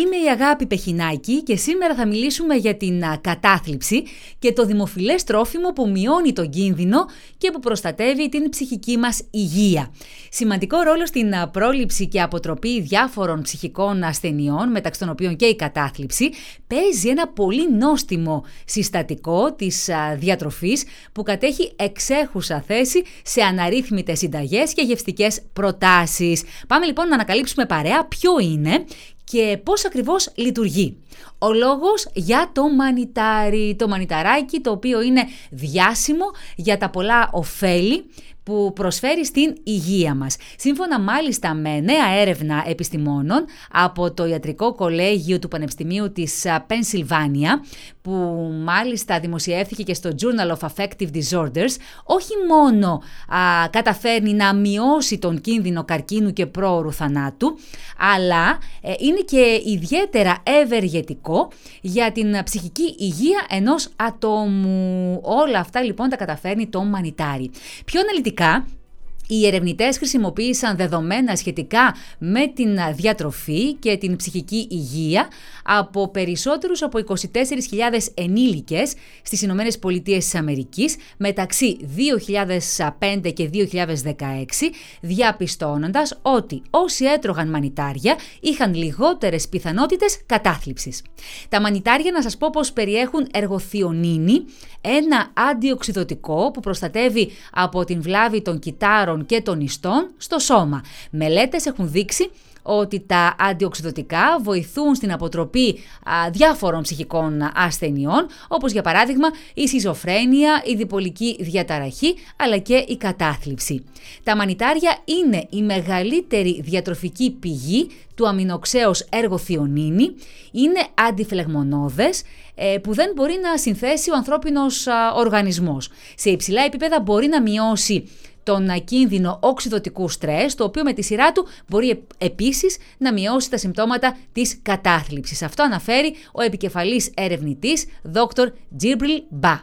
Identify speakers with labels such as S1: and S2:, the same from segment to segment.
S1: είμαι η Αγάπη Πεχινάκη και σήμερα θα μιλήσουμε για την κατάθλιψη και το δημοφιλές τρόφιμο που μειώνει τον κίνδυνο και που προστατεύει την ψυχική μας υγεία. Σημαντικό ρόλο στην πρόληψη και αποτροπή διάφορων ψυχικών ασθενειών, μεταξύ των οποίων και η κατάθλιψη, παίζει ένα πολύ νόστιμο συστατικό της διατροφής που κατέχει εξέχουσα θέση σε αναρρύθμιτες συνταγές και γευστικές προτάσεις. Πάμε λοιπόν να ανακαλύψουμε παρέα ποιο είναι και πώς ακριβώς λειτουργεί. Ο λόγος για το μανιτάρι, το μανιταράκι το οποίο είναι διάσημο για τα πολλά ωφέλη που προσφέρει στην υγεία μας. Σύμφωνα μάλιστα με νέα έρευνα επιστημόνων από το Ιατρικό Κολέγιο του Πανεπιστημίου της Πενσιλβάνια, που μάλιστα δημοσιεύθηκε και στο Journal of Affective Disorders, όχι μόνο α, καταφέρνει να μειώσει τον κίνδυνο καρκίνου και πρόωρου θανάτου, αλλά ε, είναι και ιδιαίτερα ευεργετικό για την ψυχική υγεία ενός ατόμου. Όλα αυτά λοιπόν τα καταφέρνει το μανιτάρι. Πιο αναλυτικά языка οι ερευνητές χρησιμοποίησαν δεδομένα σχετικά με την διατροφή και την ψυχική υγεία από περισσότερους από 24.000 ενήλικες στις Ηνωμένες Πολιτείες της Αμερικής μεταξύ 2005 και 2016, διαπιστώνοντας ότι όσοι έτρωγαν μανιτάρια είχαν λιγότερες πιθανότητες κατάθλιψης. Τα μανιτάρια, να σας πω πως περιέχουν εργοθιονίνη, ένα αντιοξυδοτικό που προστατεύει από την βλάβη των κυτάρων και των ιστών στο σώμα. Μελέτες έχουν δείξει ότι τα αντιοξυδοτικά βοηθούν στην αποτροπή διάφορων ψυχικών ασθενειών, όπως για παράδειγμα η σιζοφρένεια, η διπολική διαταραχή, αλλά και η κατάθλιψη. Τα μανιτάρια είναι η μεγαλύτερη διατροφική πηγή του αμινοξέως εργοθιονίνη, είναι αντιφλεγμονώδες ε, που δεν μπορεί να συνθέσει ο ανθρώπινος οργανισμός. Σε υψηλά επίπεδα μπορεί να μειώσει τον κίνδυνο οξυδοτικού στρες, το οποίο με τη σειρά του μπορεί επίσης να μειώσει τα συμπτώματα της κατάθλιψης. Αυτό αναφέρει ο επικεφαλής ερευνητής Dr. Jibril Ba.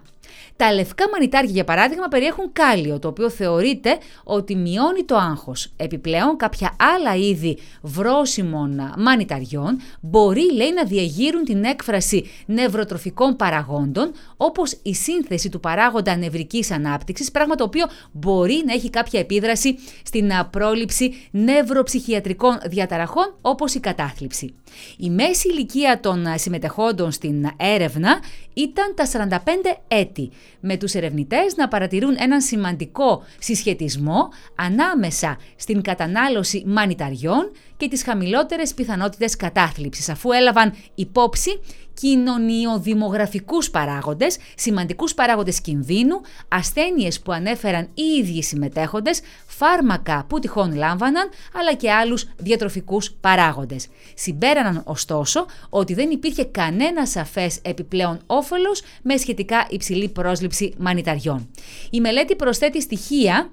S1: Τα λευκά μανιτάρια, για παράδειγμα, περιέχουν κάλιο, το οποίο θεωρείται ότι μειώνει το άγχος. Επιπλέον, κάποια άλλα είδη βρόσιμων μανιταριών μπορεί, λέει, να διαγείρουν την έκφραση νευροτροφικών παραγόντων, όπως η σύνθεση του παράγοντα νευρικής ανάπτυξης, πράγμα το οποίο μπορεί να έχει κάποια επίδραση στην πρόληψη νευροψυχιατρικών διαταραχών, όπως η κατάθλιψη. Η μέση ηλικία των συμμετεχόντων στην έρευνα ήταν τα 45 έτη, με τους ερευνητές να παρατηρούν έναν σημαντικό συσχετισμό ανάμεσα στην κατανάλωση μανιταριών και τις χαμηλότερες πιθανότητες κατάθλιψης, αφού έλαβαν υπόψη κοινωνιοδημογραφικούς παράγοντες, σημαντικούς παράγοντες κινδύνου, ασθένειες που ανέφεραν οι ίδιοι συμμετέχοντες, φάρμακα που τυχόν λάμβαναν, αλλά και άλλους διατροφικούς παράγοντες. Συμπέραναν ωστόσο ότι δεν υπήρχε κανένα σαφές επιπλέον όφελος με σχετικά υψηλή πρόσληψη μανιταριών. Η μελέτη προσθέτει στοιχεία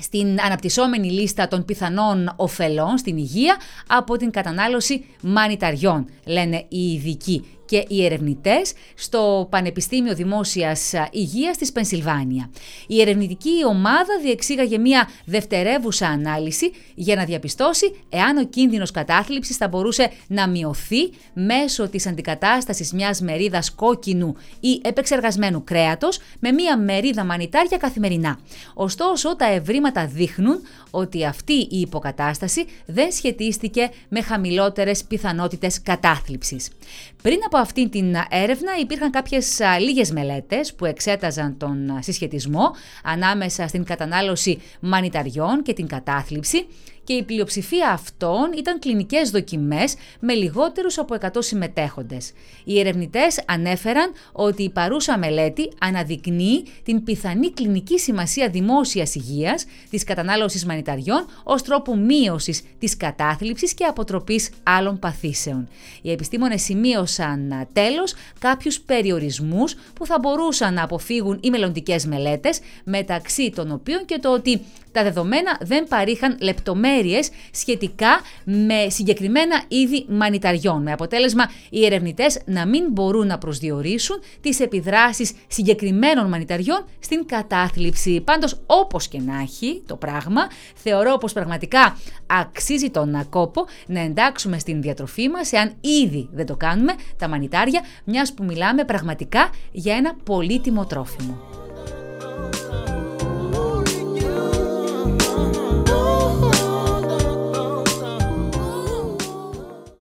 S1: στην αναπτυσσόμενη λίστα των πιθανών ωφελών στην υγεία από την κατανάλωση μανιταριών, λένε οι ειδικοί και οι ερευνητές στο Πανεπιστήμιο Δημόσιας Υγείας της Πενσιλβάνια. Η ερευνητική ομάδα διεξήγαγε μια δευτερεύουσα ανάλυση για να διαπιστώσει εάν ο κίνδυνος κατάθλιψης θα μπορούσε να μειωθεί μέσω της αντικατάστασης μιας μερίδας κόκκινου ή επεξεργασμένου κρέατος με μια μερίδα μανιτάρια καθημερινά. Ωστόσο, τα ευρήματα δείχνουν ότι αυτή η υποκατάσταση δεν σχετίστηκε με χαμηλότερες πιθανότητες κατάθλιψης. Πριν από αυτή την έρευνα υπήρχαν κάποιες λίγες μελέτες που εξέταζαν τον συσχετισμό ανάμεσα στην κατανάλωση μανιταριών και την κατάθλιψη και η πλειοψηφία αυτών ήταν κλινικές δοκιμές με λιγότερους από 100 συμμετέχοντες. Οι ερευνητές ανέφεραν ότι η παρούσα μελέτη αναδεικνύει την πιθανή κλινική σημασία δημόσιας υγείας της κατανάλωσης μανιταριών ως τρόπο μείωσης της κατάθλιψης και αποτροπής άλλων παθήσεων. Οι επιστήμονες σημείωσαν τέλος κάποιους περιορισμούς που θα μπορούσαν να αποφύγουν οι μελλοντικές μελέτες, μεταξύ των οποίων και το ότι τα δεδομένα δεν παρήχαν λεπτομέρειες σχετικά με συγκεκριμένα είδη μανιταριών, με αποτέλεσμα οι ερευνητές να μην μπορούν να προσδιορίσουν τις επιδράσεις συγκεκριμένων μανιταριών στην κατάθλιψη. Πάντως, όπως και να έχει το πράγμα, θεωρώ πως πραγματικά αξίζει τον κόπο να εντάξουμε στην διατροφή μας, εάν ήδη δεν το κάνουμε, τα μανιτάρια, μιας που μιλάμε πραγματικά για ένα πολύτιμο τρόφιμο.